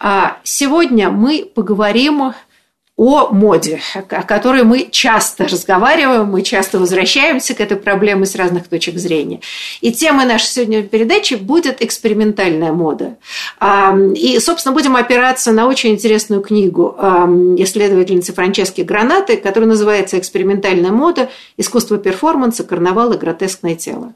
А сегодня мы поговорим о моде, о которой мы часто разговариваем, мы часто возвращаемся к этой проблеме с разных точек зрения. И темой нашей сегодняшней передачи будет экспериментальная мода. И, собственно, будем опираться на очень интересную книгу исследовательницы Франчески Гранаты, которая называется «Экспериментальная мода. Искусство перформанса, карнавал и гротескное тело».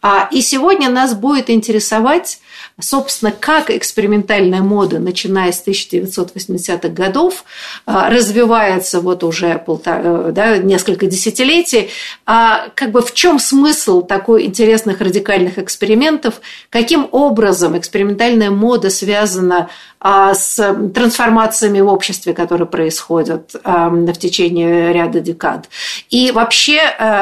А, и сегодня нас будет интересовать собственно, как экспериментальная мода, начиная с 1980-х годов, а, развивается вот уже полтора, э, да, несколько десятилетий, а как бы в чем смысл такой интересных радикальных экспериментов, каким образом экспериментальная мода связана а, с трансформациями в обществе, которые происходят в течение ряда декад. И вообще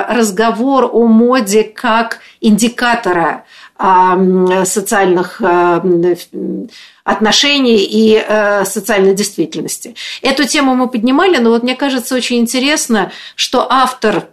разговор о моде как индикатора социальных отношений и э, социальной действительности. Эту тему мы поднимали, но вот мне кажется очень интересно, что автор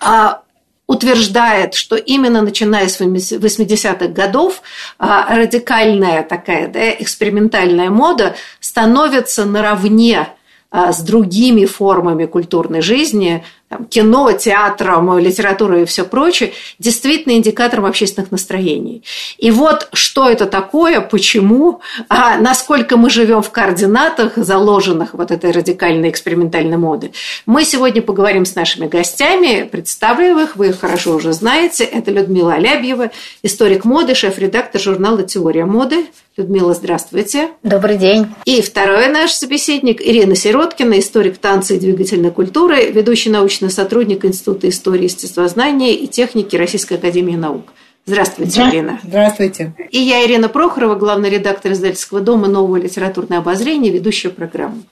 а, утверждает, что именно начиная с 80-х годов а, радикальная такая да, экспериментальная мода становится наравне а, с другими формами культурной жизни, там, кино, театром, литературой и все прочее, действительно индикатором общественных настроений. И вот что это такое, почему, а насколько мы живем в координатах, заложенных вот этой радикальной экспериментальной моды. Мы сегодня поговорим с нашими гостями, представляем их, вы их хорошо уже знаете. Это Людмила Алябьева, историк моды, шеф-редактор журнала «Теория моды». Людмила, здравствуйте. Добрый день. И второй наш собеседник Ирина Сироткина, историк танца и двигательной культуры, ведущий научный научный сотрудник Института истории, естествознания и техники Российской академии наук. Здравствуйте, да, Ирина. Здравствуйте. И я, Ирина Прохорова, главный редактор издательского дома «Новое литературное обозрение», ведущая программы.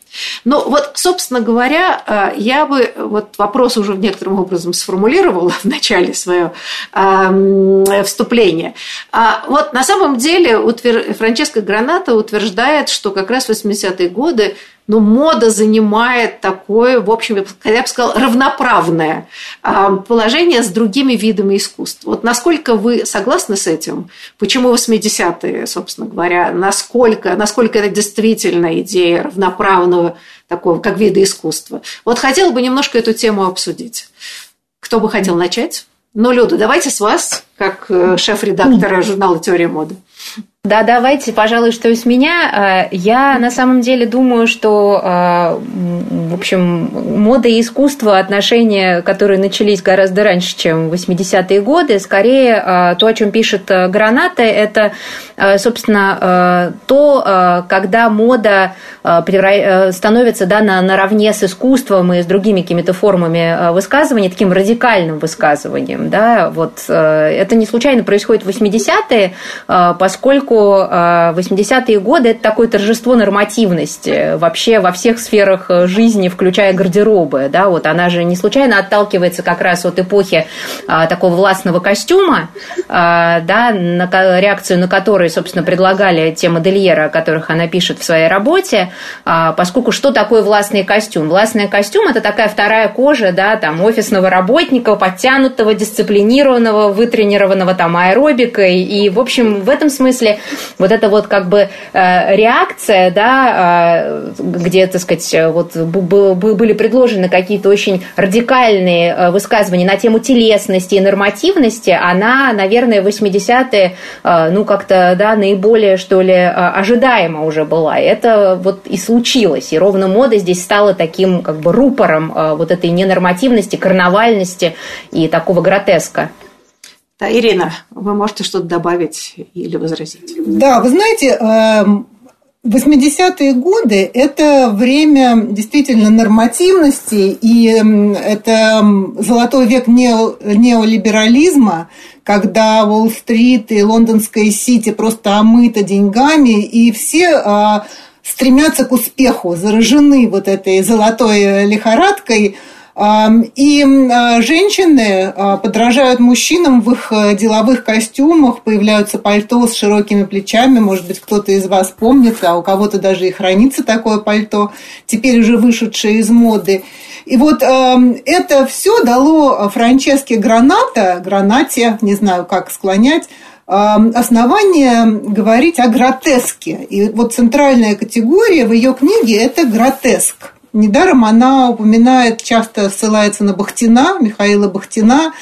Ну, вот, собственно говоря, э, я бы вот вопрос уже некоторым образом сформулировала в начале свое э, вступление. А вот на самом деле Франческо Граната утверждает, что как раз в 80-е годы ну, мода занимает такое, в общем, я бы сказала, равноправное а, положение с другими видами искусств. Вот насколько вы согласны с этим? Почему 80-е, собственно говоря, насколько, насколько это действительно идея равноправного такого, как вида искусства? Вот хотела бы немножко эту тему обсудить. Кто бы хотел начать? Ну, Люда, давайте с вас, как э, шеф-редактора журнала «Теория моды». Да, давайте, пожалуй, что из меня. Э, я на самом деле думаю, что, э, в общем, мода и искусство, отношения, которые начались гораздо раньше, чем 80-е годы, скорее э, то, о чем пишет Граната, это, собственно, то, когда мода становится да, наравне с искусством и с другими какими-то формами высказывания, таким радикальным высказыванием. Да? Вот, это не случайно происходит в 80-е, поскольку поскольку 80-е а, годы – это такое торжество нормативности вообще во всех сферах э, жизни, включая гардеробы. Да? Вот она же не случайно отталкивается как раз от эпохи а, такого властного костюма, а, да, на реакцию на который, собственно, предлагали те модельеры, о которых она пишет в своей работе, поскольку что такое властный костюм? Властный костюм – это такая вторая кожа да, там, офисного работника, подтянутого, дисциплинированного, вытренированного там, аэробикой. И, в общем, в этом смысле вот это вот как бы э, реакция, да, э, где, так сказать, вот были предложены какие-то очень радикальные э, высказывания на тему телесности и нормативности, она, наверное, в 80-е, ну, как-то, да, наиболее, что ли, ожидаема уже была. Это вот и случилось. И ровно мода здесь стала таким, как бы, рупором вот этой ненормативности, карнавальности и такого гротеска. Ирина, вы можете что-то добавить или возразить? Да, вы знаете, 80-е эм, годы – это время действительно нормативности, и это золотой век неолиберализма, когда Уолл-стрит и лондонская Сити просто омыты деньгами, и все а, стремятся к успеху, заражены вот этой золотой лихорадкой – и а, женщины а, подражают мужчинам в их э, деловых костюмах, появляются пальто с широкими плечами, может быть, кто-то из вас помнит, а у кого-то даже и хранится такое пальто, теперь уже вышедшее из моды. И вот это все дало Франческе Граната, Гранате, не знаю, как склонять, основание говорить о гротеске. И вот центральная категория в ее книге – это гротеск. Недаром она упоминает, часто ссылается на Бахтина, Михаила Бахтина,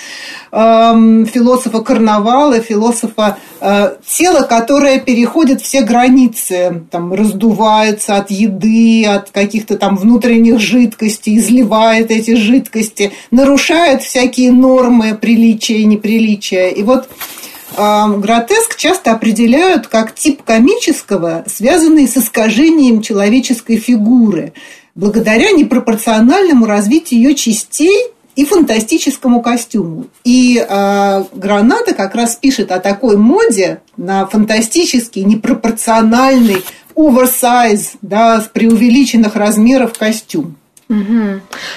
эм, философа карнавала, философа э, тела, которое переходит все границы, там, раздувается от еды, от каких-то там внутренних жидкостей, изливает эти жидкости, нарушает всякие нормы приличия и неприличия. И вот эм, гротеск часто определяют как тип комического, связанный с искажением человеческой фигуры – благодаря непропорциональному развитию ее частей и фантастическому костюму. И э, Граната как раз пишет о такой моде на фантастический, непропорциональный оверсайз, да, с преувеличенных размеров костюм.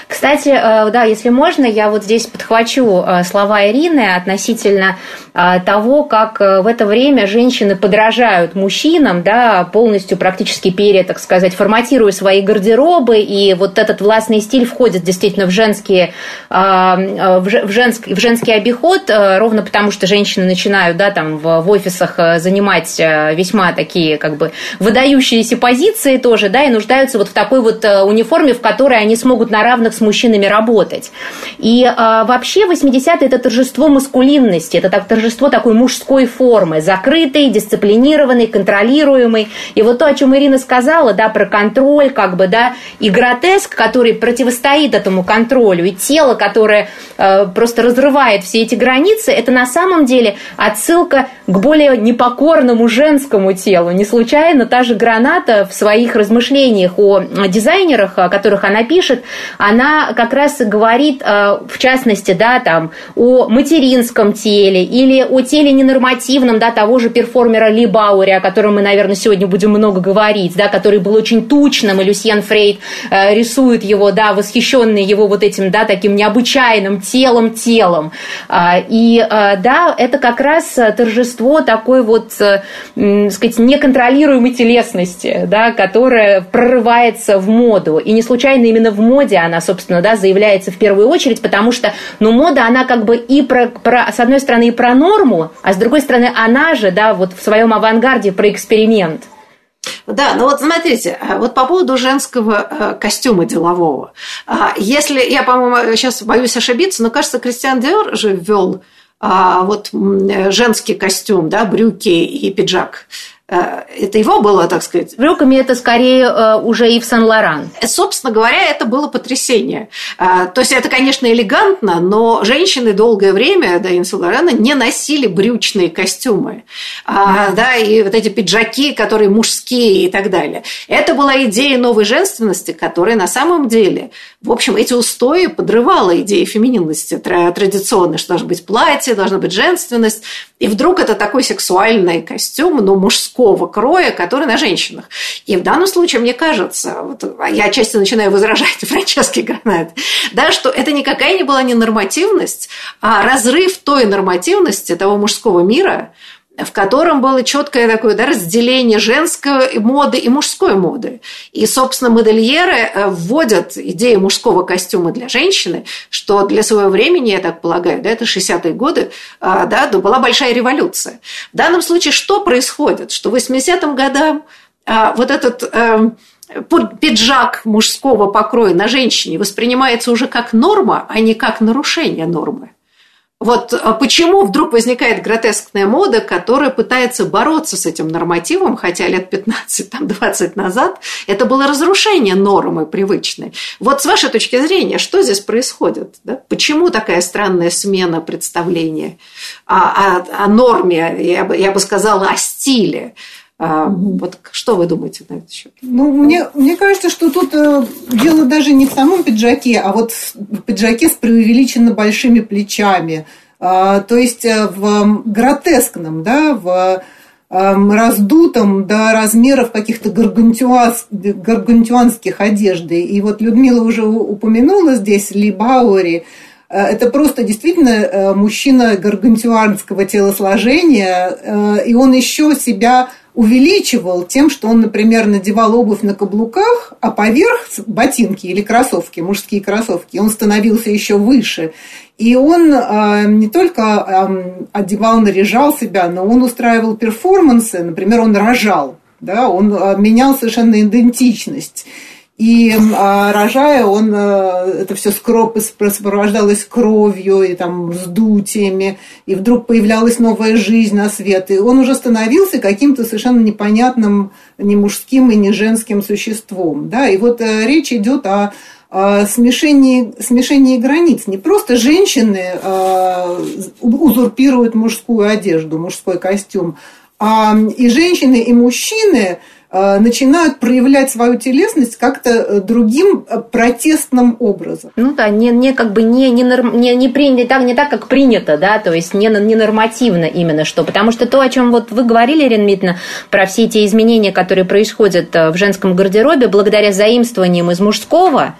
Кстати, э, да, если можно, я вот здесь подхвачу э, слова Ирины относительно э, того, как в это время женщины подражают мужчинам, да, полностью практически пере, так сказать, форматируя свои гардеробы, и вот этот властный стиль входит действительно в женские, в женский, в женский обиход, ровно потому что женщины начинают, да, там в офисах занимать весьма такие, как бы, выдающиеся позиции тоже, да, и нуждаются вот в такой вот униформе, в которой они смогут на равных с мужчинами работать. И а, вообще 80-е – это торжество маскулинности, это так, торжество такой мужской формы, закрытой, дисциплинированной, контролируемой. И вот то, о чем Ирина сказала, да, про контроль, как бы, да, и гротеск, который противостоит этому контролю, и тело, которое э, просто разрывает все эти границы, это на самом деле отсылка к более непокорному женскому телу. Не случайно та же Граната в своих размышлениях о дизайнерах, о которых она пишет, она как раз говорит, э, в частности, да, там, о материнском теле или о теле ненормативном, да, того же перформера Ли Бауэри, о котором мы, наверное, сегодня будем много говорить, да, который был очень тучным, и Люсьен Фрейд э, рисует его, да, восхищенный его вот этим, да, таким необычайным телом-телом. А, и, э, да, это как раз торжество такой вот, сказать, неконтролируемой телесности, да, которая прорывается в моду. И не случайно именно в моде она, собственно, да, заявляется в первую очередь, потому что, ну, мода, она как бы и про, про, с одной стороны, и про норму, а с другой стороны, она же, да, вот в своем авангарде про эксперимент. Да, ну вот смотрите, а вот по поводу женского э, костюма делового. А, если, я, по-моему, сейчас боюсь ошибиться, но кажется, Кристиан Диор же ввел а, вот женский костюм, да, брюки и пиджак. Э, это его было, так сказать. Брюками это скорее э, уже и в Сен-Лоран. Собственно говоря, это было потрясение. Э, то есть это, конечно, элегантно, но женщины долгое время да, и Сен-Лорана не носили брючные костюмы. Да. да, и вот эти пиджаки, которые мужские и так далее. Это была идея новой женственности, которая на самом деле, в общем, эти устои подрывала идея фемининности традиционной, что должно быть платье, должна быть женственность. И вдруг это такой сексуальный костюм, но мужского кроя, который на женщинах. И в данном случае, мне кажется, вот я часто начинаю возражать Франчески Гранат, да, что это никакая не была не нормативность, а разрыв той нормативности того мужского мира, в котором было четкое такое да, разделение женской моды и мужской моды. И, собственно, модельеры э, вводят идею мужского костюма для женщины, что для своего времени, я так полагаю, да, это 60-е годы, а, да, была большая революция. В данном случае что происходит? Что в 80-м годам а, вот этот эм, пиджак мужского покроя на женщине воспринимается уже как норма, а не как нарушение нормы. Вот а почему вдруг возникает гротескная мода, которая пытается бороться с этим нормативом, хотя лет 15-20 назад это было разрушение нормы привычной. Вот с вашей точки зрения, что здесь происходит? Да? Почему такая странная смена представления о, о, о норме, я бы, я бы сказала, о стиле? А, вот что вы думаете на этот счет? Ну, мне, мне кажется, что тут э, дело даже не в самом пиджаке, а вот в пиджаке с преувеличенно большими плечами. А, то есть э, в гротескном, да, в эм, раздутом до размеров каких-то гаргантюанских одежды. И вот Людмила уже упомянула здесь Ли Бауэри. Э, это просто действительно мужчина гаргантюанского телосложения, и он еще себя увеличивал тем, что он, например, надевал обувь на каблуках, а поверх ботинки или кроссовки, мужские кроссовки, он становился еще выше. И он э, не только э, одевал, наряжал себя, но он устраивал перформансы, например, он рожал, да, он э, менял совершенно идентичность. И а, рожая, он а, это все скроп, сопровождалось кровью и там вздутиями, и вдруг появлялась новая жизнь на свет. И он уже становился каким-то совершенно непонятным ни мужским и ни женским существом. Да? И вот а, речь идет о смешении, смешении границ. Не просто женщины а, узурпируют мужскую одежду, мужской костюм, а и женщины, и мужчины Э, начинают проявлять свою телесность как-то э, другим э, протестным образом. Ну да, не, не как бы не, не, не, не, не, так, не так, как принято, да, то есть не, не нормативно именно что. Потому что то, о чем вот вы говорили, Дмитриевна, про все эти изменения, которые происходят в женском гардеробе, благодаря заимствованиям из мужского,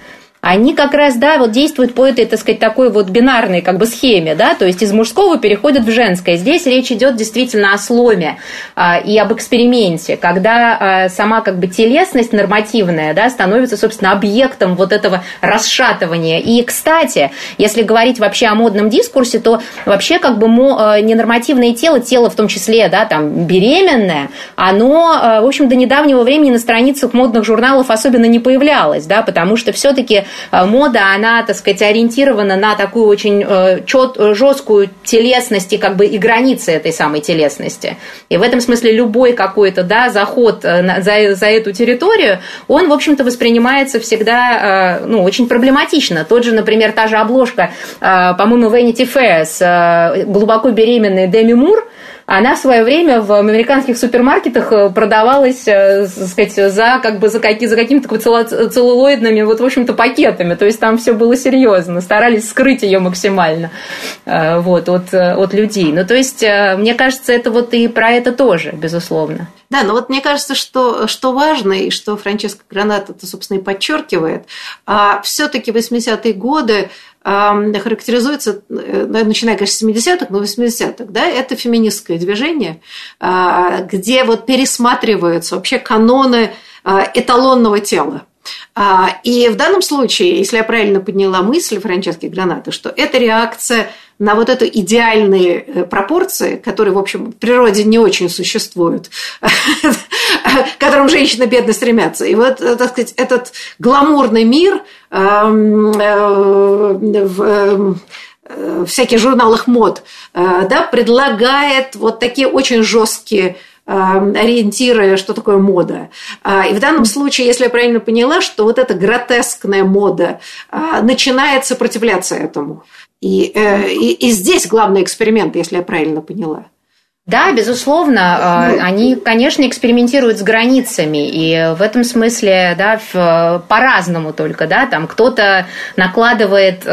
они как раз, да, вот действуют по этой, так сказать, такой вот бинарной как бы схеме, да, то есть из мужского переходят в женское. Здесь речь идет действительно о сломе а, и об эксперименте, когда а, сама как бы телесность нормативная, да, становится, собственно, объектом вот этого расшатывания. И, кстати, если говорить вообще о модном дискурсе, то вообще как бы а, ненормативное тело, тело в том числе, да, там, беременное, оно, а, в общем, до недавнего времени на страницах модных журналов особенно не появлялось, да, потому что все-таки мода, она, так сказать, ориентирована на такую очень э, чет, жесткую телесность и как бы и границы этой самой телесности. И в этом смысле любой какой-то да, заход э, за, за эту территорию, он, в общем-то, воспринимается всегда ну, очень проблематично. Тот же, например, та же обложка, по-моему, Vanity Fair с глубоко беременной Деми Мур, она в свое время в американских супермаркетах э, продавалась, э, сказать, за, как бы, за, какие, за какими-то целлулоидными, вот, в общем-то, пакетами. То есть там все было серьезно. Старались скрыть ее максимально э, вот, от, от людей. Ну, то есть, мне кажется, это вот и про это тоже, безусловно. Да, но вот мне кажется, что, что важно, и что Франческо Гранат собственно, и подчеркивает, а все-таки 80-е годы характеризуется, э, начиная, конечно, с 70-х, но 80-х, да, это феминистское движение, а, где вот пересматриваются вообще каноны а, эталонного тела. А, и в данном случае, если я правильно подняла мысль Франчески Гранаты, что это реакция на вот эту идеальные э, пропорции, которые, в общем, в природе не очень существуют, к которым женщины бедно стремятся. И вот, э, так сказать, этот гламурный мир эм, э, в всяких журналах мод да, предлагает вот такие очень жесткие ориентиры, что такое мода. А, и в данном случае, если я правильно поняла, что вот эта гротескная мода начинает сопротивляться этому. И, э, и, и здесь главный эксперимент, если я правильно поняла. Да, безусловно, э, они, конечно, экспериментируют с границами, и в этом смысле, да, по-разному только, да, там кто-то накладывает э,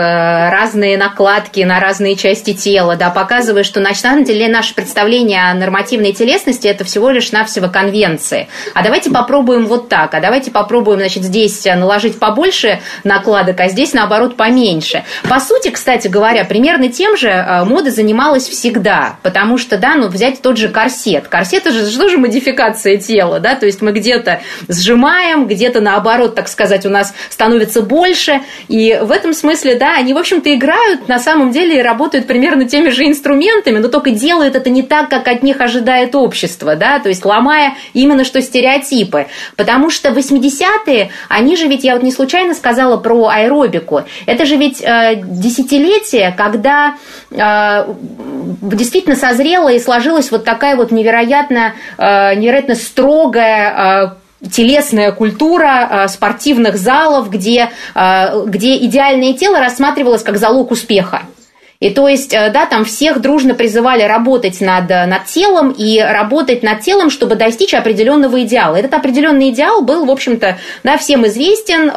разные накладки на разные части тела, да, показывая, что на самом деле наше представление о нормативной телесности это всего лишь навсего конвенции. А давайте попробуем вот так, а давайте попробуем, значит, здесь наложить побольше накладок, а здесь, наоборот, поменьше. По сути, кстати говоря, примерно тем же э, мода занималась всегда, потому что, да, ну, взять тот же корсет. Корсет – это же тоже модификация тела, да, то есть мы где-то сжимаем, где-то наоборот, так сказать, у нас становится больше, и в этом смысле, да, они, в общем-то, играют на самом деле и работают примерно теми же инструментами, но только делают это не так, как от них ожидает общество, да, то есть ломая именно что стереотипы. Потому что 80-е, они же ведь, я вот не случайно сказала про аэробику, это же ведь э, десятилетие, когда э, действительно созрела и сложилась вот такая вот невероятно, э, невероятно строгая э, телесная культура э, спортивных залов, где, где идеальное тело рассматривалось как залог успеха. И то есть, да, там всех дружно призывали работать над, над телом и работать над телом, чтобы достичь определенного идеала. Этот определенный идеал был, в общем-то, да, всем известен,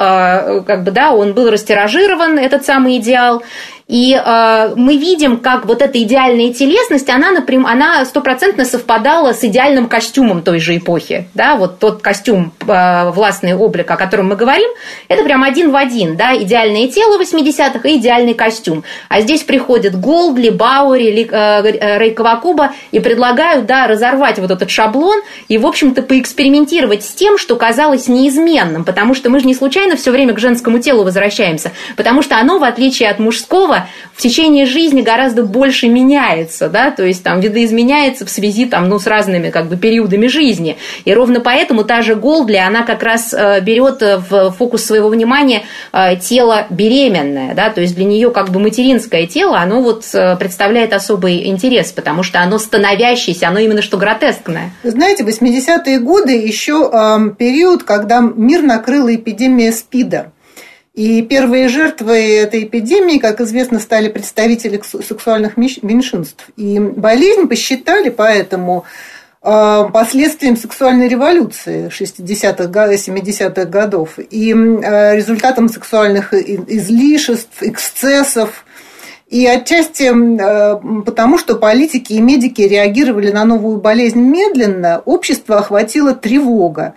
как бы, да, он был растиражирован, этот самый идеал. И э, мы видим, как вот эта идеальная телесность, она, напрям, она стопроцентно совпадала с идеальным костюмом той же эпохи. Да? Вот тот костюм, э, властный облик, о котором мы говорим, это прям один в один. Да? Идеальное тело 80-х и идеальный костюм. А здесь приходят Голдли, Баури, Ли, э, Рэй Кавакуба и предлагают да, разорвать вот этот шаблон и, в общем-то, поэкспериментировать с тем, что казалось неизменным. Потому что мы же не случайно все время к женскому телу возвращаемся. Потому что оно, в отличие от мужского, в течение жизни гораздо больше меняется, да, то есть там видоизменяется в связи там, ну, с разными как бы периодами жизни. И ровно поэтому та же Голдли, она как раз э, берет в фокус своего внимания э, тело беременное, да, то есть для нее как бы материнское тело, оно вот э, представляет особый интерес, потому что оно становящееся, оно именно что гротескное. Знаете, 80-е годы еще э, период, когда мир накрыла эпидемия СПИДа. И первые жертвы этой эпидемии, как известно, стали представители сексуальных меньшинств. И болезнь посчитали поэтому а, последствием сексуальной революции 60-х, 70-х годов и а, результатом сексуальных излишеств, эксцессов. И отчасти а, потому, что политики и медики реагировали на новую болезнь медленно, общество охватила тревога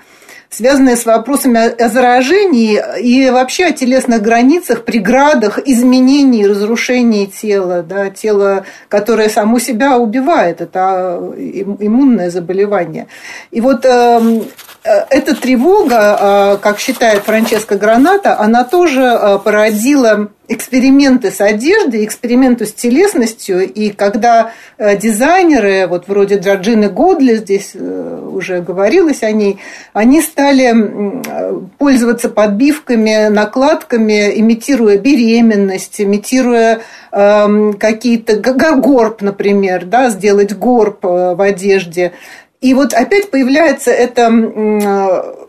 связанные с вопросами о заражении и вообще о телесных границах, преградах, изменении, разрушении тела, да, тело, которое само себя убивает, это иммунное заболевание. И вот эм, э, эта тревога, э, как считает Франческо Граната, она тоже э, породила эксперименты с одеждой, эксперименты с телесностью, и когда э, дизайнеры, вот вроде Джорджины Годли, здесь э, уже говорилось о ней, они стали э, пользоваться подбивками, накладками, имитируя беременность, имитируя эм, какие-то горб, например, да, сделать горб в одежде. И вот опять появляется это,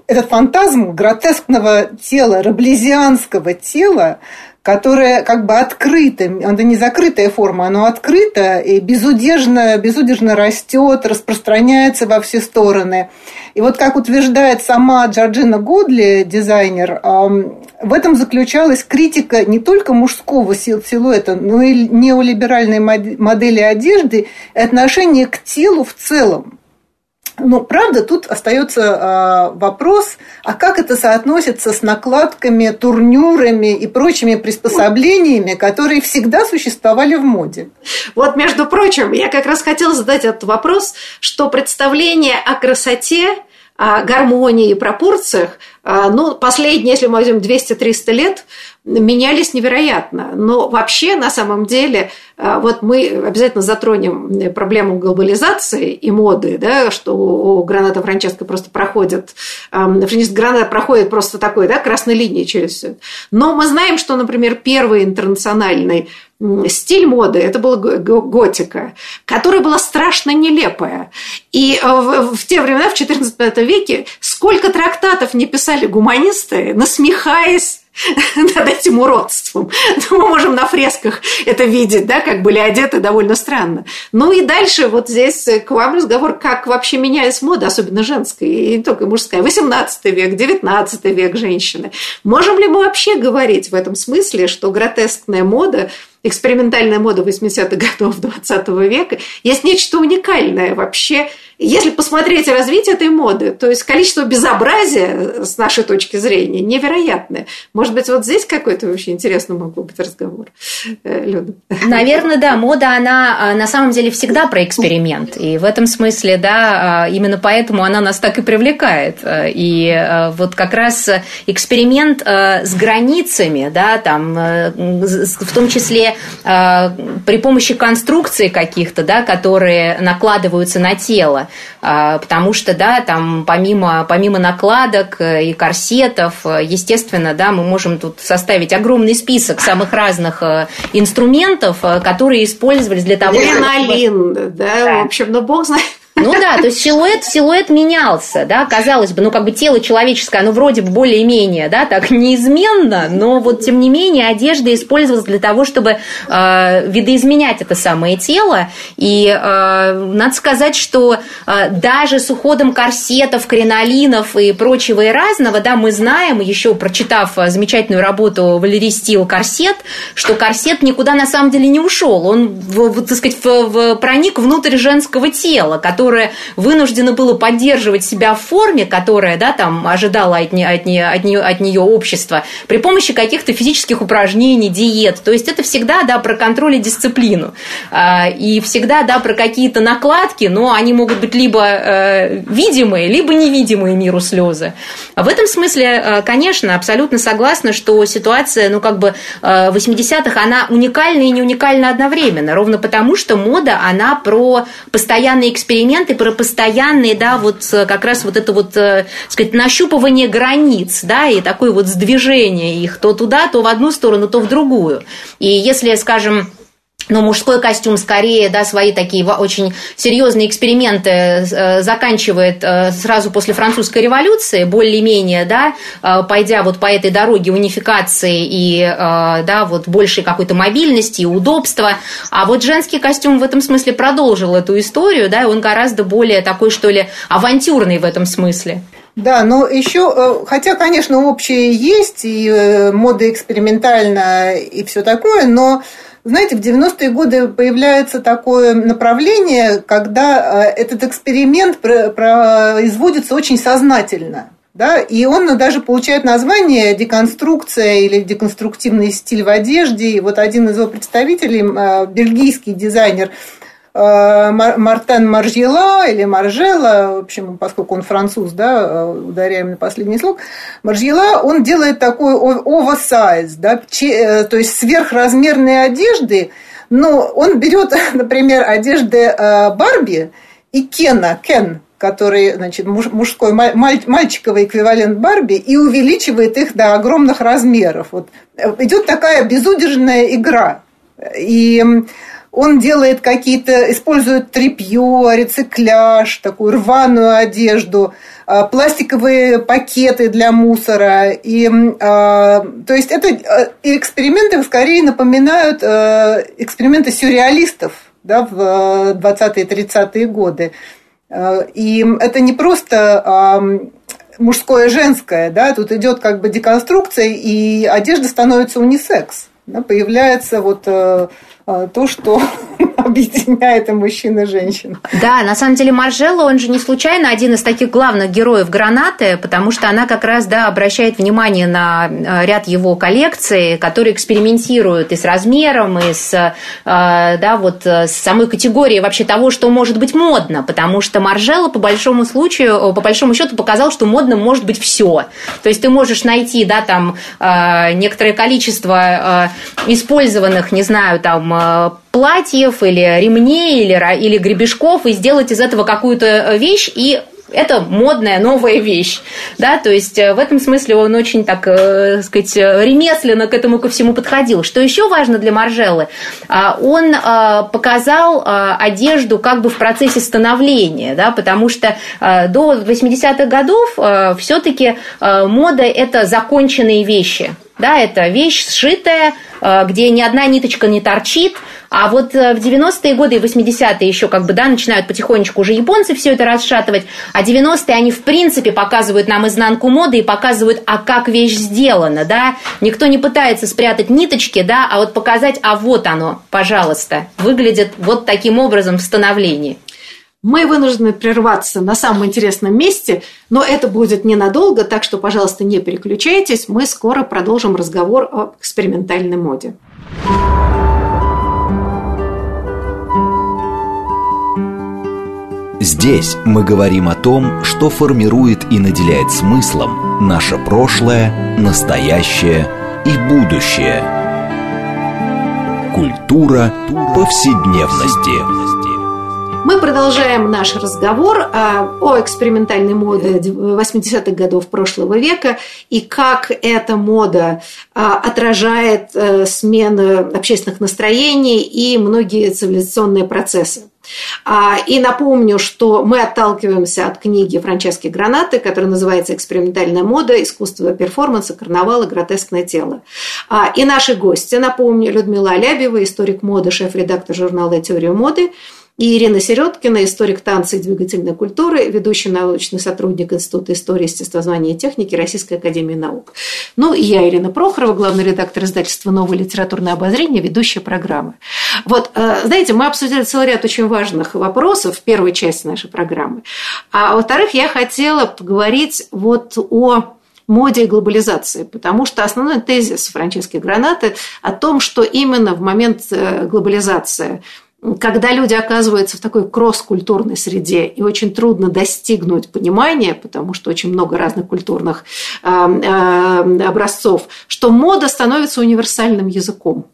этот фантазм гротескного тела, раблезианского тела, которое как бы открыто, это не закрытая форма, оно открыто и безудержно, безудержно растет, распространяется во все стороны. И вот как утверждает сама Джорджина Годли, дизайнер, в этом заключалась критика не только мужского силуэта, но и неолиберальной модели одежды и отношения к телу в целом. Но, правда, тут остается э, вопрос, а как это соотносится с накладками, турнюрами и прочими приспособлениями, которые всегда существовали в моде? Вот, между прочим, я как раз хотела задать этот вопрос, что представление о красоте гармонии и пропорциях, а, ну, последние, если мы возьмем 200-300 лет, менялись невероятно. Но вообще, на самом деле, а, вот мы обязательно затронем проблему глобализации и моды, да, что у Граната Франческо просто проходит, Франческо Граната проходит просто такой, да, красной линией через все. Но мы знаем, что, например, первый интернациональный стиль моды, это была готика, которая была страшно нелепая. И э, в те времена, в XIV веке, сколько трактатов не писали гуманисты, насмехаясь над этим уродством. Ну, мы можем на фресках это видеть, да, как были одеты довольно странно. Ну и дальше вот здесь к вам разговор, как вообще менялась мода, особенно женская, и не только мужская. 18 век, 19 век женщины. Можем ли мы вообще говорить в этом смысле, что гротескная мода экспериментальная мода 80-х годов 20 века, есть нечто уникальное вообще если посмотреть развитие этой моды, то есть количество безобразия с нашей точки зрения невероятное. Может быть, вот здесь какой-то очень интересный мог бы быть разговор, э, Люда? Наверное, да. Мода, она а, на самом деле всегда про эксперимент. И в этом смысле, да, именно поэтому она нас так и привлекает. И вот как раз эксперимент с границами, да, там, в том числе при помощи конструкций каких-то, да, которые накладываются на тело, а, потому что, да, там помимо, помимо накладок э, и корсетов, э, естественно, да, мы можем тут составить огромный список самых разных э, инструментов, которые использовались для того, чтобы... Да, да, в общем, ну, бог знает, ну да, то есть силуэт, силуэт менялся, да, казалось бы, ну как бы тело человеческое, оно вроде бы более-менее, да, так неизменно, но вот тем не менее одежда использовалась для того, чтобы э, видоизменять это самое тело, и э, надо сказать, что э, даже с уходом корсетов, кринолинов и прочего и разного, да, мы знаем, еще прочитав замечательную работу Валерий Стил «Корсет», что корсет никуда на самом деле не ушел, он, так сказать, в, в, проник внутрь женского тела, который которое вынуждено было поддерживать себя в форме, которая, да, там, ожидала от, не, от, не, от, нее, от нее общества, при помощи каких-то физических упражнений, диет. То есть это всегда, да, про контроль и дисциплину. А, и всегда, да, про какие-то накладки, но они могут быть либо э, видимые, либо невидимые миру слезы. В этом смысле, э, конечно, абсолютно согласна, что ситуация, ну, как бы 80-х, э, она уникальна и не уникальна одновременно, ровно потому, что мода, она про постоянный эксперимент моменты про постоянные, да, вот э, как раз вот это вот, э, сказать, нащупывание границ, да, и такое вот сдвижение их то туда, то в одну сторону, то в другую. И если, скажем, но мужской костюм скорее, да, свои такие очень серьезные эксперименты э, заканчивает э, сразу после французской революции, более-менее, да, э, пойдя вот по этой дороге унификации и, да, вот большей какой-то мобильности и удобства. А вот женский костюм в этом смысле продолжил эту историю, да, и он гораздо более такой, что ли, авантюрный в этом смысле. Да, но еще, хотя, конечно, общее есть, и мода экспериментальная, и все такое, но знаете, в 90-е годы появляется такое направление, когда э, этот эксперимент производится очень сознательно. Да, и он даже получает название деконструкция или деконструктивный стиль в одежде. И вот один из его представителей, э, бельгийский дизайнер Мартен Маржела или Маржела, в общем, поскольку он француз, да, э, ударяем на последний слог, Маржела, он делает такой oversize, да, э, то есть сверхразмерные одежды, но он берет, например, одежды Барби и Кена, Кен, который, значит, мужской, мальчиковый эквивалент Барби, и увеличивает их до огромных размеров. Вот идет такая безудержная игра. И он делает какие-то, использует тряпье, рецикляж, такую рваную одежду, а, пластиковые пакеты для мусора. И, а, то есть это а, эксперименты скорее напоминают эксперименты сюрреалистов да, в 20-30-е годы. И это не просто мужское женское, да, тут идет как бы деконструкция, и одежда становится унисекс. Да, появляется вот то, что объединяет и мужчин, и женщин. Да, на самом деле Маржелло, он же не случайно один из таких главных героев «Гранаты», потому что она как раз, да, обращает внимание на а, ряд его коллекций, которые экспериментируют и с размером, и с, а, да, вот, с самой категорией вообще того, что может быть модно, потому что Маржелло по большому случаю, по большому счету показал, что модно может быть все. То есть ты можешь найти, да, там некоторое количество использованных, не знаю, там Э, платьев или ремней или, или гребешков и сделать из этого какую-то э, вещь и это модная новая вещь, да, то есть э, в этом смысле он очень так, э, сказать, ремесленно к этому ко всему подходил. Что еще важно для Маржеллы, а, он показал одежду как бы в процессе становления, да, потому что до 80-х годов все-таки мода это законченные вещи, да, это вещь сшитая, э, где ни одна ниточка не торчит, а вот э, в 90-е годы и 80-е еще как бы, да, начинают потихонечку уже японцы все это расшатывать, а 90-е они в принципе показывают нам изнанку моды и показывают, а как вещь сделана, да, никто не пытается спрятать ниточки, да, а вот показать, а вот оно, пожалуйста, выглядит вот таким образом в становлении. Мы вынуждены прерваться на самом интересном месте, но это будет ненадолго, так что, пожалуйста, не переключайтесь. Мы скоро продолжим разговор об экспериментальной моде. Здесь мы говорим о том, что формирует и наделяет смыслом наше прошлое, настоящее и будущее. Культура повседневности. Мы продолжаем наш разговор а, о экспериментальной моде 80-х годов прошлого века и как эта мода а, отражает э, смену общественных настроений и многие цивилизационные процессы. А, и напомню, что мы отталкиваемся от книги Франчески Гранаты, которая называется «Экспериментальная мода. Искусство перформанса, карнавал и гротескное тело». И наши гости, напомню, Людмила Алябева, историк моды, шеф-редактор журнала «Теория моды», и Ирина Середкина, историк танца и двигательной культуры, ведущий научный сотрудник Института истории, естествознания и техники Российской академии наук. Ну и я, Ирина Прохорова, главный редактор издательства «Новое литературное обозрение», ведущая программы. Вот, э, знаете, мы обсудили целый ряд очень важных вопросов в первой части нашей программы. А во-вторых, я хотела поговорить вот о моде и глобализации, потому что основной тезис Франчески Гранаты о том, что именно в момент э, глобализации – когда люди оказываются в такой кросс-культурной среде, и очень трудно достигнуть понимания, потому что очень много разных культурных э, э, образцов, что мода становится универсальным языком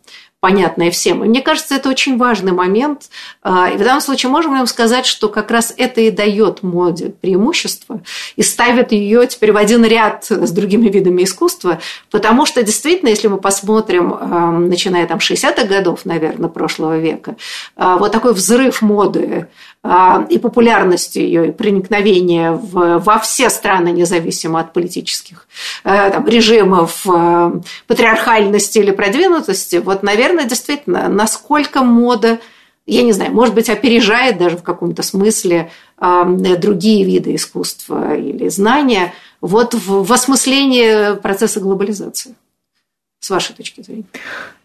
понятное всем. И мне кажется, это очень важный момент. А, и в данном случае можем ли сказать, что как раз это и дает моде преимущество и ставит ее теперь в один ряд с другими видами искусства, потому что действительно, если мы посмотрим, а, начиная там 60-х годов, наверное, прошлого века, а, вот такой взрыв моды и популярности ее, и проникновения в, во все страны, независимо от политических э, там, режимов, э, патриархальности или продвинутости, вот, наверное, действительно, насколько мода я не знаю, может быть, опережает даже в каком-то смысле другие виды искусства или знания вот в, в осмыслении процесса глобализации с вашей точки зрения?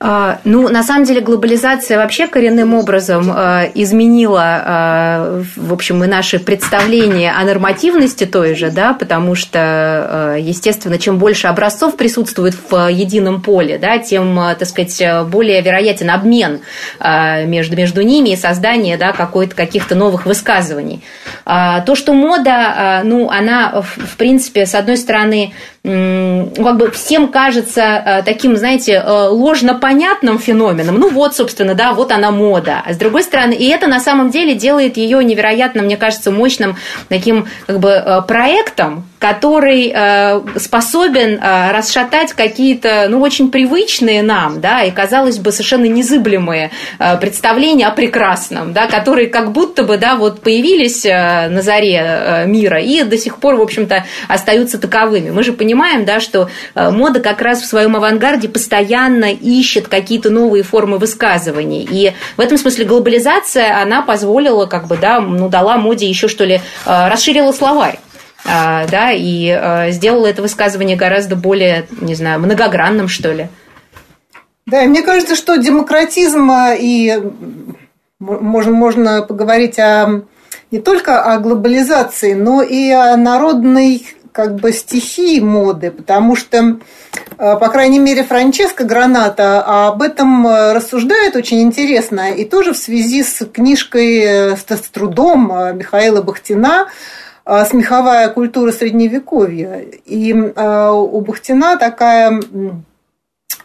А, ну, на самом деле, глобализация вообще коренным образом а, изменила, а, в общем, и наши представления о нормативности той же, да, потому что, естественно, чем больше образцов присутствует в едином поле, да, тем, так сказать, более вероятен обмен между, между ними и создание да, каких-то новых высказываний. То, что мода, ну, она, в принципе, с одной стороны, как бы всем кажется таким таким, знаете, э, ложно понятным феноменом. Ну вот, собственно, да, вот она мода. А с другой стороны, и это на самом деле делает ее невероятно, мне кажется, мощным таким как бы э, проектом, который э, способен э, расшатать какие-то, ну, очень привычные нам, да, и, казалось бы, совершенно незыблемые э, представления о прекрасном, да, которые как будто бы, да, вот появились на заре мира и до сих пор, в общем-то, остаются таковыми. Мы же понимаем, да, что мода как раз в своем авангарде постоянно ищет какие-то новые формы высказываний. И в этом смысле глобализация, она позволила, как бы, да, ну, дала моде еще, что ли, расширила словарь. А, да, и а, сделала это высказывание гораздо более, не знаю, многогранным, что ли. Да, мне кажется, что демократизм а, и можно, можно поговорить о, не только о глобализации, но и о народной как бы стихии моды, потому что, по крайней мере, Франческо Граната об этом рассуждает очень интересно, и тоже в связи с книжкой э, с трудом Михаила Бахтина смеховая культура средневековья. И а, у Бахтина такая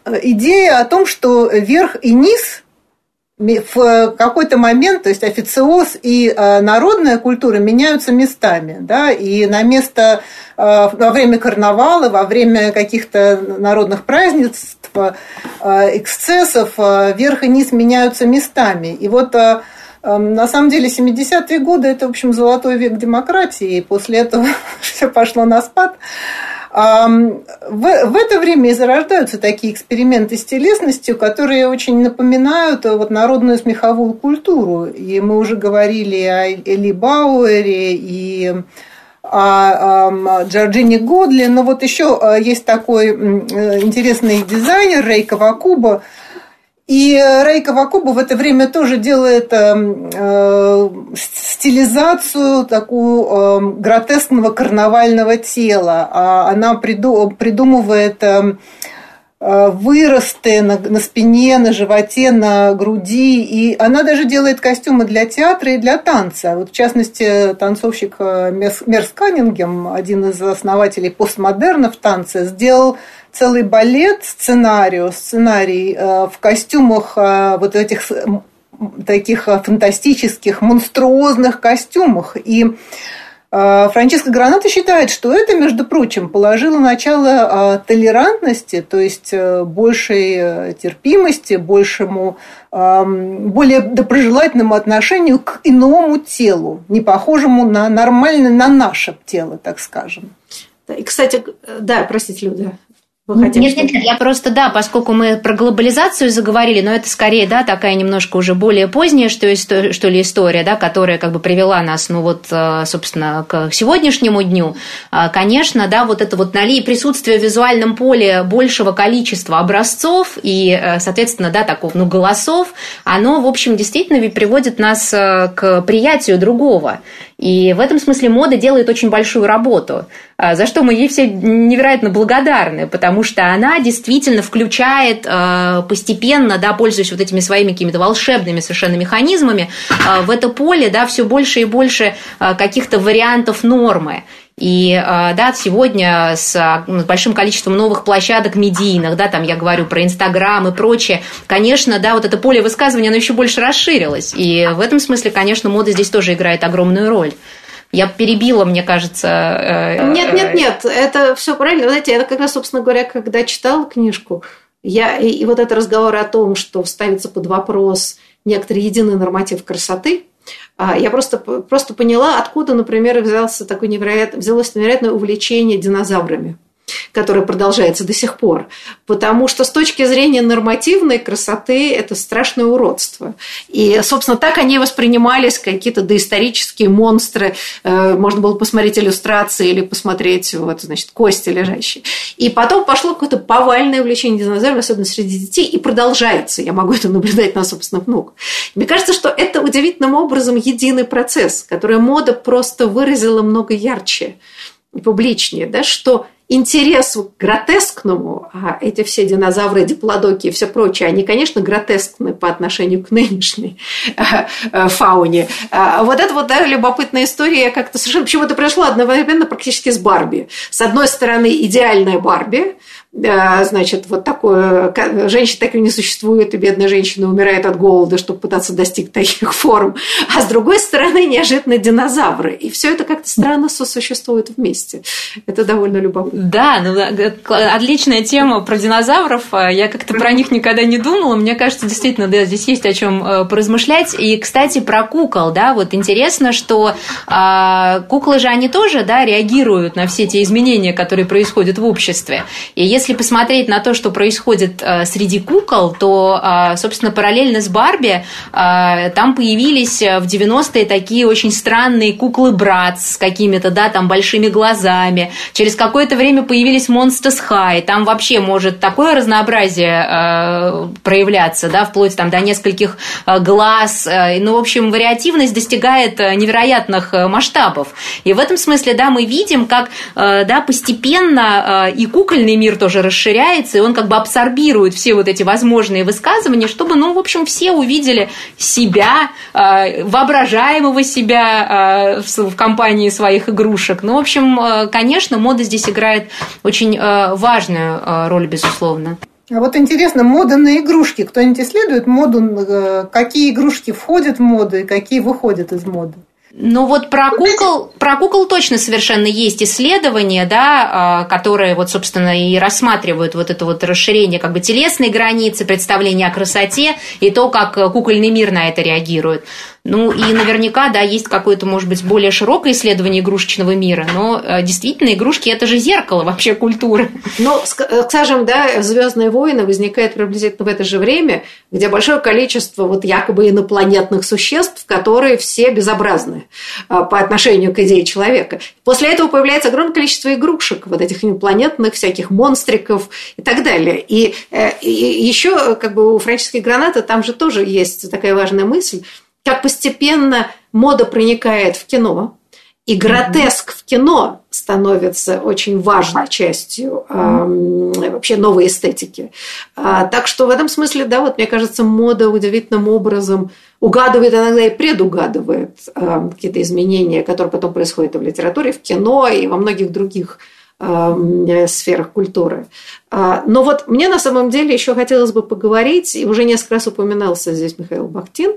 идея о том, что верх и низ в какой-то момент, то есть официоз и а, народная культура меняются местами, да, и на место во время карнавала, во время каких-то народных празднеств, эксцессов, верх и низ меняются местами. И вот на самом деле 70-е годы – это, в общем, золотой век демократии, и после этого все пошло на спад. В, в это время и зарождаются такие эксперименты с телесностью, которые очень напоминают вот народную смеховую культуру. И мы уже говорили о Эли Бауэре и о, о Джорджине Годли. Но вот еще э, есть такой интересный дизайнер Рей Кавакуба, И Рейка Вакуба в это время тоже делает э, э, стилизацию такую э, гротескного карнавального тела. А она приду, придумывает э, э, выросты на, на спине, на животе, на груди. И она даже делает костюмы для театра и для танца. Вот, в частности, танцовщик э, Мерс Каннингем, один из основателей постмодерна в танце, сделал целый балет, сценарию, сценарий э, в костюмах э, вот этих таких э, фантастических, монструозных костюмах. И Франческо Граната считает, что это, между прочим, положило начало толерантности, то есть большей терпимости, большему, более доброжелательному отношению к иному телу, не похожему на нормальное, на наше тело, так скажем. И, кстати, да, простите, Люда. Вы хотите, нет, нет, нет, я просто, да, поскольку мы про глобализацию заговорили, но это скорее, да, такая немножко уже более поздняя, что, что ли, история, да, которая как бы привела нас, ну вот, э, собственно, к сегодняшнему дню. А, конечно, да, вот это вот нали, присутствие в визуальном поле большего количества образцов и, э, соответственно, да, такого, ну, голосов, оно, в общем, действительно приводит нас э, к приятию другого. И в этом смысле мода делает очень большую работу, а, за что мы ей все невероятно благодарны, потому что она действительно включает а, постепенно, да, пользуясь вот этими своими какими-то волшебными совершенно механизмами, а, в это поле да, все больше и больше каких-то вариантов нормы. И да, сегодня с большим количеством новых площадок медийных, да, там я говорю про Инстаграм и прочее, конечно, да, вот это поле высказывания, оно еще больше расширилось. И в этом смысле, конечно, мода здесь тоже играет огромную роль. Я перебила, мне кажется. Э, нет, нет, нет, это все правильно. Знаете, я как раз, собственно говоря, когда читала книжку, я, и, и вот это разговор о том, что ставится под вопрос некоторый единый норматив красоты, а, я просто, просто поняла, откуда, например, взялся такое невероятное, взялось невероятное увлечение динозаврами которая продолжается до сих пор. Потому что с точки зрения нормативной красоты это страшное уродство. И, собственно, так они воспринимались, какие-то доисторические монстры. Э, можно было посмотреть иллюстрации или посмотреть вот, значит, кости лежащие. И потом пошло какое-то повальное увлечение динозаврами, особенно среди детей, и продолжается. Я могу это наблюдать на собственных внуках. Мне кажется, что это удивительным образом единый процесс, который мода просто выразила много ярче и публичнее, да, что интересу к гротескному, а эти все динозавры, диплодоки и все прочее, они, конечно, гротескны по отношению к нынешней э, э, фауне. А вот это вот да, любопытная история как-то совершенно почему-то произошло одновременно практически с Барби. С одной стороны, идеальная Барби, значит, вот такое, женщина так и не существует, и бедная женщина умирает от голода, чтобы пытаться достичь таких форм. А с другой стороны, неожиданно динозавры. И все это как-то странно сосуществует вместе. Это довольно любопытно. Да, ну, отличная тема про динозавров. А я как-то про них никогда не думала. Мне кажется, действительно, да, здесь есть о чем э, поразмышлять. И, кстати, про кукол, да, вот интересно, что а, куклы же они тоже, да, реагируют на все те изменения, которые происходят в обществе. И если если посмотреть на то, что происходит э, среди кукол, то, э, собственно, параллельно с Барби э, там появились в 90-е такие очень странные куклы-брат с какими-то, да, там большими глазами. Через какое-то время появились Monsters High. Там вообще может такое разнообразие проявляться, да, вплоть там до нескольких глаз. Ну, в общем, вариативность достигает невероятных масштабов. И в этом смысле, да, мы видим, как, да, постепенно и кукольный мир тоже тоже расширяется, и он как бы абсорбирует все вот эти возможные высказывания, чтобы, ну, в общем, все увидели себя, э, воображаемого себя э, в компании своих игрушек. Ну, в общем, э, конечно, мода здесь играет очень важную роль, безусловно. А вот интересно, мода на игрушки. Кто-нибудь исследует моду, какие игрушки входят в моду и какие выходят из моды? Ну вот про кукол, про кукол точно совершенно есть исследования, да, а, которые вот, собственно, и рассматривают вот это вот расширение как бы телесной границы, представление о красоте и то, как кукольный мир на это реагирует. Ну и наверняка, да, есть какое-то, может быть, более широкое исследование игрушечного мира, но действительно игрушки это же зеркало вообще культуры. Ну, скажем, да, Звездные войны возникает приблизительно в это же время, где большое количество вот якобы инопланетных существ, которые все безобразны по отношению к идее человека. После этого появляется огромное количество игрушек, вот этих инопланетных, всяких монстриков и так далее. И, и еще как бы у Франчески Граната там же тоже есть такая важная мысль, как постепенно мода проникает в кино, и гротеск в кино становится очень важной частью э, вообще новой эстетики. А, так что в этом смысле, да, вот мне кажется, мода удивительным образом угадывает иногда и предугадывает э, какие-то изменения, которые потом происходят и в литературе, в кино и во многих других э, сферах культуры. А, но вот мне на самом деле еще хотелось бы поговорить, и уже несколько раз упоминался здесь Михаил Бахтин,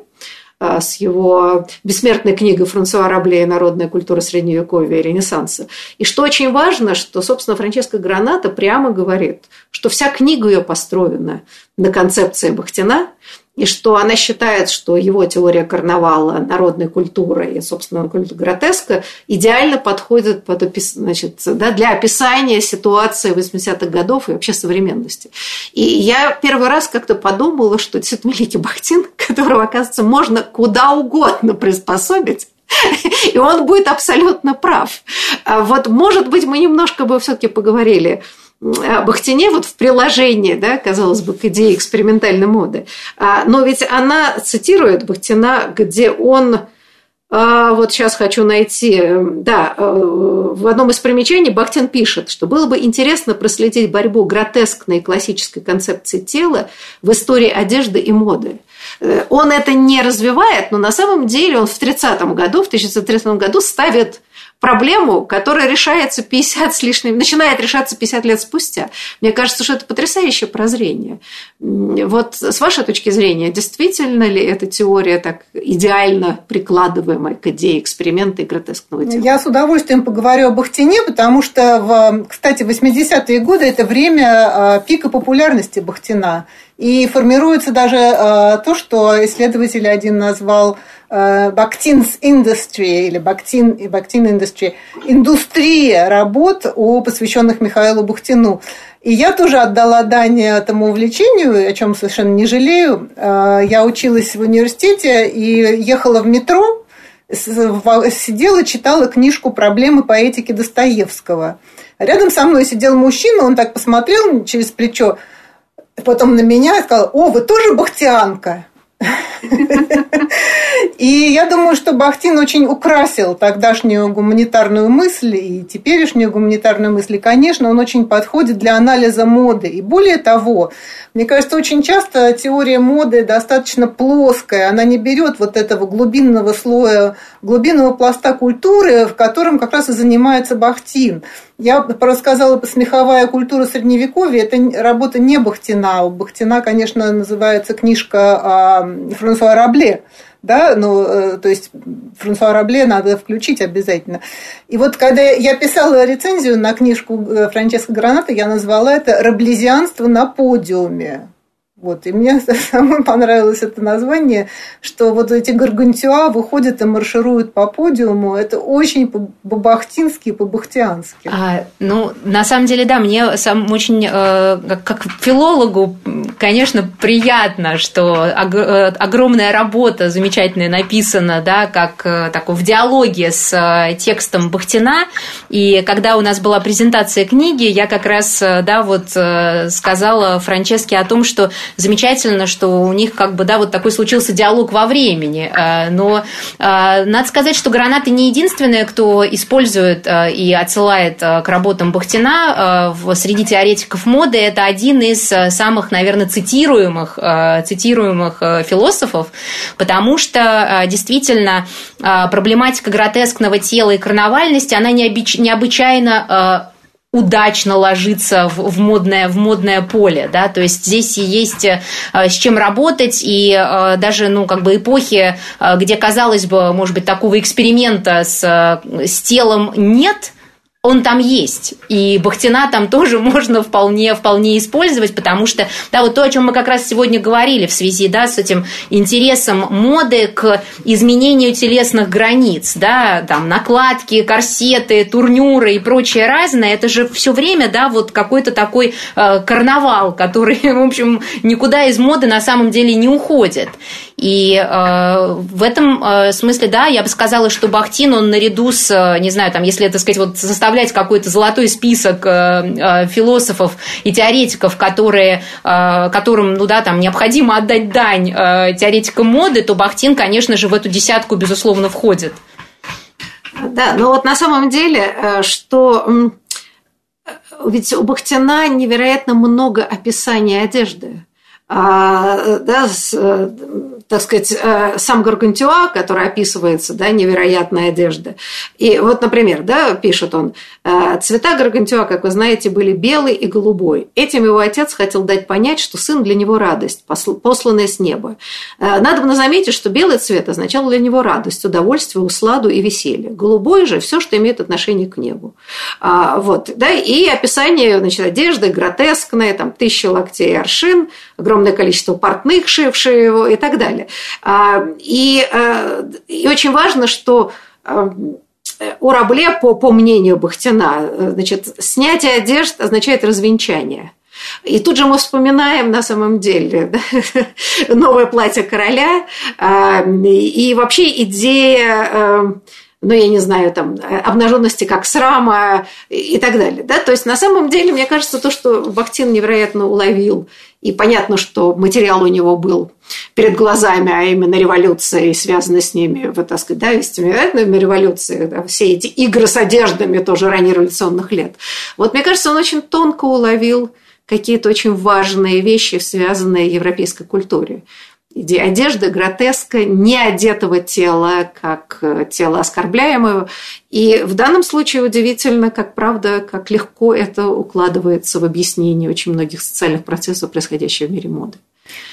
с его бессмертной книгой Франсуа Рабле «Народная культура Средневековья и Ренессанса». И что очень важно, что, собственно, Франческо Граната прямо говорит, что вся книга ее построена на концепции Бахтина, и что она считает, что его теория карнавала, народной культуры и, собственно, культура гротеска идеально подходит под, значит, да, для описания ситуации 80-х годов и вообще современности. И я первый раз как-то подумала, что действительно Бахтин, которого, оказывается, можно куда угодно приспособить, и он будет абсолютно прав. А вот, может быть, мы немножко бы все-таки поговорили Бахтине вот в приложении, да, казалось бы, к идее экспериментальной моды. А, но ведь она цитирует Бахтина, где он а, вот сейчас хочу найти, да, э, в одном из примечаний Бахтин пишет, что было бы интересно проследить борьбу гротескной классической концепции тела в истории одежды и моды. Э, он это не развивает, но на самом деле он в 30 году, в 1930 году ставит проблему, которая решается 50 с лишним, начинает решаться 50 лет спустя. Мне кажется, что это потрясающее прозрение. Вот с вашей точки зрения, действительно ли эта теория так идеально прикладываемая к идее эксперимента и гротескного тела? Я с удовольствием поговорю об Бахтине, потому что, в, кстати, 80-е годы – это время а, пика популярности Бахтина. И формируется даже а, то, что исследователь один назвал Бактинс э, Industry или Бактин и Бактин Industry индустрия работ, о, посвященных Михаилу Бухтину. И я тоже отдала дань этому увлечению, о чем совершенно не жалею. Э, я училась в университете и ехала в метро, сидела, читала книжку «Проблемы по этике Достоевского». Рядом со мной сидел мужчина, он так посмотрел через плечо, потом на меня и сказал, о, вы тоже бахтианка? И я думаю, что Бахтин очень украсил тогдашнюю гуманитарную мысль и теперешнюю гуманитарную мысль. И, конечно, он очень подходит для анализа моды. И более того, мне кажется, очень часто теория моды достаточно плоская. Она не берет вот этого глубинного слоя, глубинного пласта культуры, в котором как раз и занимается Бахтин. Я рассказала смеховая культура средневековья. Это работа не Бахтина. У Бахтина, конечно, называется книжка а, Франсуа Рабле. Да, ну, э, то есть Франсуа Рабле надо включить обязательно. И вот когда я писала рецензию на книжку э, Франческо Граната, я назвала это «Раблезианство на подиуме». Вот. И мне самой понравилось это название, что вот эти гаргантюа выходят и маршируют по подиуму. Это очень по-бахтински, по-бахтиански. А, ну, на самом деле, да, мне сам очень, э, как филологу, конечно, приятно, что э, огромная работа замечательная написана, да, как э, такой в диалоге с э, текстом Бахтина. И когда у нас была презентация книги, я как раз, э, да, вот э, сказала Франческе о том, что замечательно, что у них как бы, да, вот такой случился диалог во времени. Э, но э, надо сказать, что гранаты не единственные, кто использует э, и отсылает к работам Бахтина среди теоретиков моды. Это один из самых, наверное, цитируемых, цитируемых философов, потому что действительно проблематика гротескного тела и карнавальности, она необычайно удачно ложится в, в, модное, в модное поле, да, то есть здесь есть э, с чем работать, и э, даже, ну, как бы эпохи, э, где, казалось бы, может быть, такого эксперимента с, с телом нет – он там есть. И Бахтина там тоже можно вполне, вполне использовать, потому что, да, вот то, о чем мы как раз сегодня говорили в связи, да, с этим интересом моды к изменению телесных границ, да, там, накладки, корсеты, турнюры и прочее разное, это же все время, да, вот какой-то такой э, карнавал, который, в общем, никуда из моды на самом деле не уходит. И э, в этом э, смысле, да, я бы сказала, что Бахтин, он наряду с, э, не знаю, там, если, так сказать, вот составлять какой-то золотой список э, э, философов и теоретиков, которые, э, которым, ну да, там, необходимо отдать дань теоретикам моды, то Бахтин, конечно же, в эту десятку, безусловно, входит. Да, но вот на самом деле, что ведь у Бахтина невероятно много описаний одежды. А, да, э, так сказать, э, сам Гаргантюа, который описывается, да, невероятная одежда. И вот, например, да, пишет он, «Э, цвета Гаргантюа, как вы знаете, были белый и голубой. Этим его отец хотел дать понять, что сын для него радость, посланная с неба. Надо бы заметить, что белый цвет означал для него радость, удовольствие, усладу и веселье. Голубой же – все, что имеет отношение к небу. А, вот, да, и описание значит, одежды гротескное, там, тысяча локтей аршин, огромное количество портных, шившие его и так далее. А, и, э, и очень важно, что э, у Рабле, по, по мнению Бахтина, э, значит, снятие одежд означает развенчание. И тут же мы вспоминаем на самом деле да, новое платье короля а, и вообще идея ну, я не знаю, там, обнаженности как срама и так далее. Да? То есть, на самом деле, мне кажется, то, что Бахтин невероятно уловил, и понятно, что материал у него был перед глазами, а именно революция и с ними, вот, так сказать, да, вестимирятными революции, да, все эти игры с одеждами тоже ранее революционных лет. Вот, мне кажется, он очень тонко уловил какие-то очень важные вещи, связанные европейской культурой одежды, гротеска, не одетого тела, как э, тело оскорбляемого. И в данном случае удивительно, как правда, как легко это укладывается в объяснение очень многих социальных процессов, происходящих в мире моды.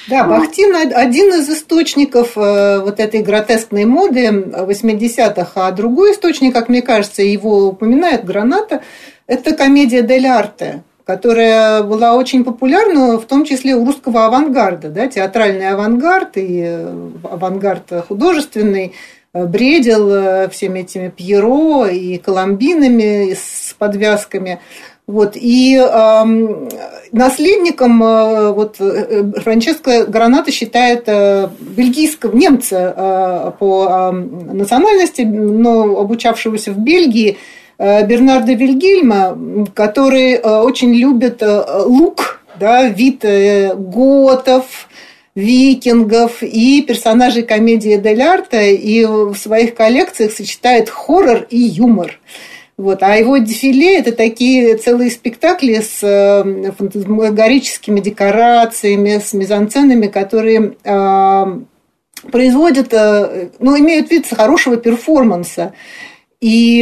Да, Бахтин один из источников э, вот этой гротескной моды 80-х, а другой источник, как мне кажется, его упоминает Граната, это комедия Дель Арте которая была очень популярна, в том числе у русского авангарда, да, театральный авангард и э, авангард художественный э, бредил э, всеми этими Пьеро и Коломбинами с подвязками. Вот, и э, наследником э, вот, Франческо Граната считает э, бельгийского немца э, по э, национальности, но обучавшегося в Бельгии, Бернарда Вильгельма, который э, очень любит э, лук, да, вид готов, викингов и персонажей комедии Дель Арте, и в своих коллекциях сочетает хоррор и юмор. Вот. А его дефиле – это такие целые спектакли с фантазмагорическими декорациями, с мизансценами, которые э, производят, э, ну, имеют вид хорошего перформанса и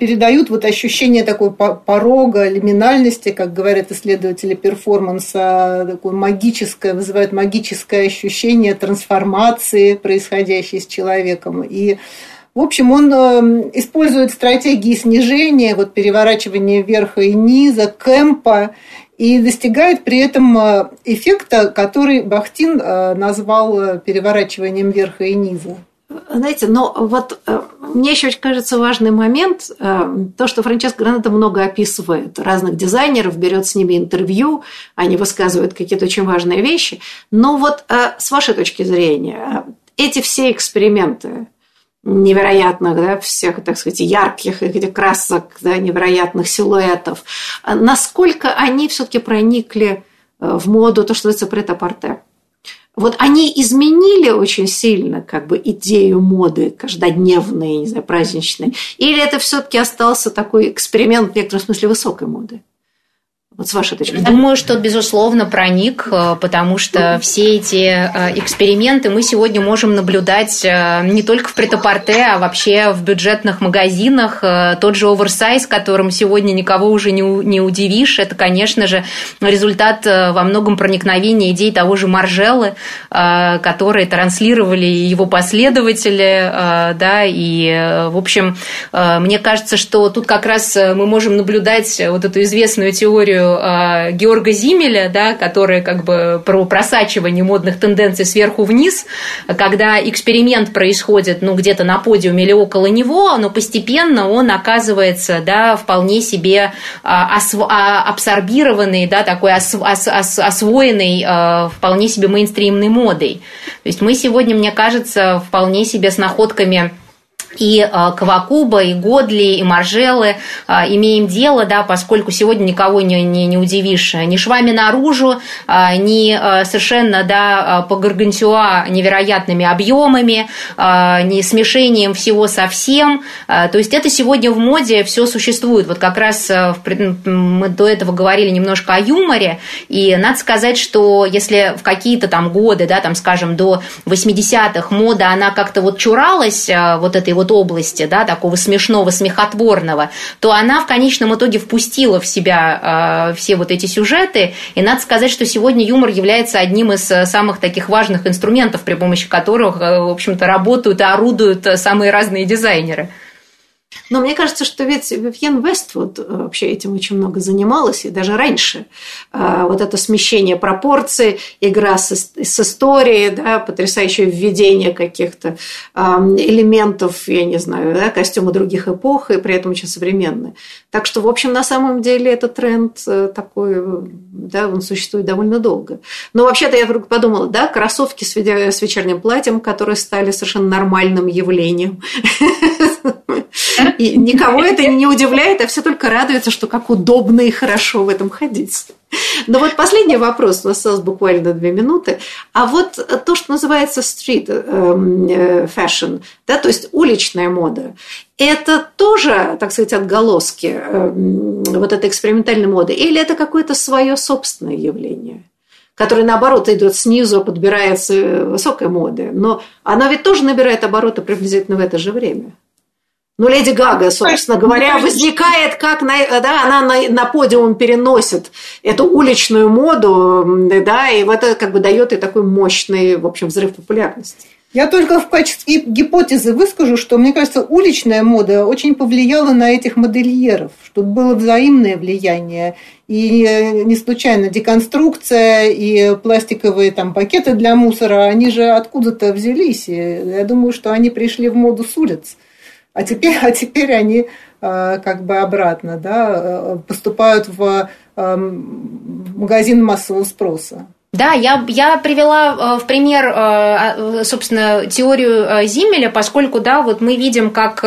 передают вот ощущение такой порога, лиминальности, как говорят исследователи перформанса, такое магическое, вызывает магическое ощущение трансформации, происходящей с человеком. И в общем, он э, использует стратегии снижения, вот переворачивания верха и низа, кемпа, и достигает при этом э, эффекта, который Бахтин э, назвал переворачиванием верха и низа. Знаете, но вот э, мне еще кажется важный момент, э, то, что Франческо Граната много описывает разных дизайнеров, берет с ними интервью, они высказывают какие-то очень важные вещи. Но вот э, с вашей точки зрения, эти все эксперименты, невероятных, да, всех, так сказать, ярких этих красок, да, невероятных силуэтов, насколько они все-таки проникли в моду, то, что называется прет-а-порте? Вот они изменили очень сильно как бы идею моды каждодневной, не знаю, праздничной, или это все-таки остался такой эксперимент в некотором смысле высокой моды? Вот с вашей точки зрения. Думаю, что, безусловно, проник, э, потому что все эти э, эксперименты мы сегодня можем наблюдать э, не только в претапорте, а вообще в бюджетных магазинах. Тот же оверсайз, которым сегодня никого уже не, не удивишь, это, конечно же, результат во многом проникновения идей того же Маржелы, которые транслировали его последователи, да, и, в общем, мне кажется, что тут как раз мы можем наблюдать вот эту известную теорию э, Георга Зимеля, да, которая как бы про просачивание модных тенденций сверху вниз, когда эксперимент происходит, ну, где-то на подиуме или около него, но постепенно он оказывается, да, вполне себе а, осво- а, абсорбированный, да, такой ос- ос- ос- освоенный э, вполне себе мейнстримной модой. То есть мы сегодня, мне кажется, вполне себе с находками и э, Кавакуба, и Годли, и Маржелы э, имеем дело, да, поскольку сегодня никого не, не, не удивишь ни швами наружу, э, ни совершенно да, по Гаргантюа невероятными объемами, ни смешением всего со всем. То есть это сегодня в моде все существует. Вот как раз мы до этого говорили немножко о юморе, и надо сказать, что если в какие-то там годы, да, там, скажем, до 80-х мода, она как-то вот чуралась вот этой вот области, да, такого смешного, смехотворного, то она в конечном итоге впустила в себя э, все вот эти сюжеты. И надо сказать, что сегодня юмор является одним из э, самых таких важных инструментов, при помощи которых, э, в общем-то, работают и орудуют э, самые разные дизайнеры. Но мне кажется, что ведь Вивьен Вествуд вообще этим очень много занималась, и даже раньше. А, вот это смещение пропорций, игра с, с историей, да, потрясающее введение каких-то элементов, я не знаю, да, костюмы других эпох, и при этом очень современные. Так что, в общем, на самом деле этот тренд э, такой, да, он существует довольно долго. Но вообще-то я вдруг подумала, да, кроссовки с вечерним платьем, которые стали совершенно нормальным явлением. И никого это не удивляет, а все только радуются, что как удобно и хорошо в этом ходить. Но вот последний вопрос, у нас осталось буквально две минуты. А вот то, что называется street эм, э, fashion, да, то есть уличная мода, это тоже, так сказать, отголоски эм, вот этой экспериментальной моды? Или это какое-то свое собственное явление? которое, наоборот, идет снизу, подбирается высокой моды. Но она ведь тоже набирает обороты приблизительно в это же время. Ну, Леди Гага, собственно говоря, возникает как на, да, она на, на подиум переносит эту уличную моду, да, и это как бы дает и такой мощный, в общем, взрыв популярности. Я только в качестве гипотезы выскажу, что, мне кажется, уличная мода очень повлияла на этих модельеров, что было взаимное влияние. И не случайно деконструкция и пластиковые там пакеты для мусора, они же откуда-то взялись. И я думаю, что они пришли в моду с улиц. А теперь, а теперь они э, как бы обратно да, э, поступают в эм, магазин массового спроса. Да, я, я привела э, в пример, э, а, собственно, теорию э, Зиммеля, поскольку, да, вот мы видим, как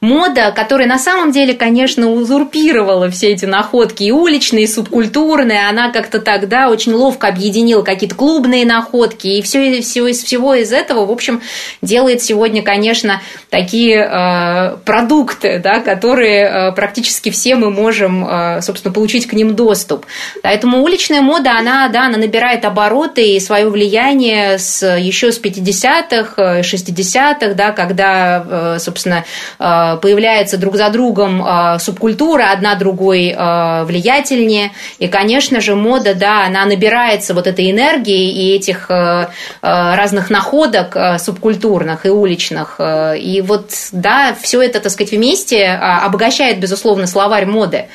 мода, которая на самом деле, конечно, узурпировала все эти находки и уличные, и субкультурные, она как-то так, да, очень ловко объединила какие-то клубные находки, и все, все из всего из этого, в общем, делает сегодня, конечно, такие э, продукты, да, которые практически все мы можем, э, собственно, получить к ним доступ. Поэтому уличная мода, она, да, она набирает набирает обороты и свое влияние с, еще с 50-х, 60-х, да, когда, э, собственно, э, появляется друг за другом э, субкультура, одна другой влиятельнее. И, конечно же, мода, да, она набирается вот этой энергии и этих разных находок субкультурных и уличных. И вот, да, все это, так сказать, вместе обогащает, безусловно, словарь моды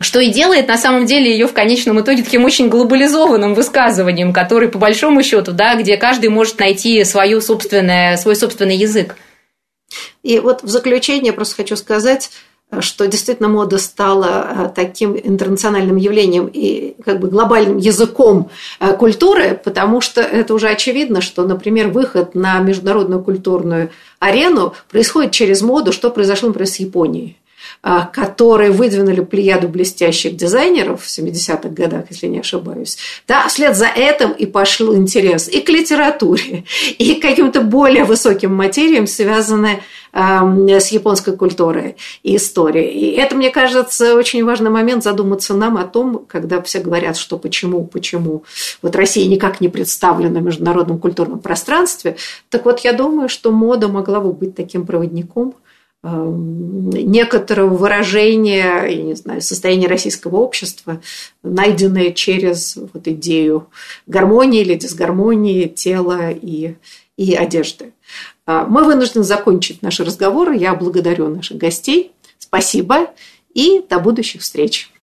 что и делает на самом деле ее в конечном итоге таким очень глобализованным высказыванием, который по большому счету, да, где каждый может найти свою собственное, свой собственный язык. И вот в заключение просто хочу сказать, что действительно мода стала э, таким интернациональным явлением и как бы глобальным языком э, культуры, потому что это уже очевидно, что, например, выход на международную культурную арену происходит через моду, что произошло, например, с Японией. А, которые выдвинули плеяду блестящих дизайнеров в 70-х годах, если не ошибаюсь, да, вслед за этим и пошел интерес и к литературе, и к каким-то более высоким материям, связанным с японской культурой и историей. И это, мне кажется, очень важный момент задуматься нам о том, когда все говорят, что почему, почему вот Россия никак не представлена в международном культурном пространстве. Так вот, я думаю, что мода могла бы быть таким проводником – некоторого выражения, я не знаю, состояния российского общества, найденное через вот идею гармонии или дисгармонии тела и, и одежды. А, мы вынуждены закончить наш разговор. Я благодарю наших гостей. Спасибо и до будущих встреч.